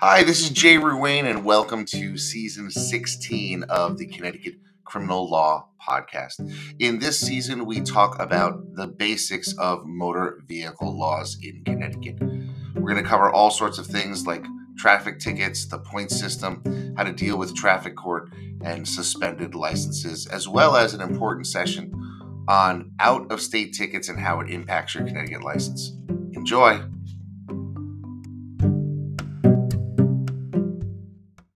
Hi, this is Jay Ruane, and welcome to season 16 of the Connecticut Criminal Law Podcast. In this season, we talk about the basics of motor vehicle laws in Connecticut. We're going to cover all sorts of things like traffic tickets, the point system, how to deal with traffic court, and suspended licenses, as well as an important session on out of state tickets and how it impacts your Connecticut license. Enjoy!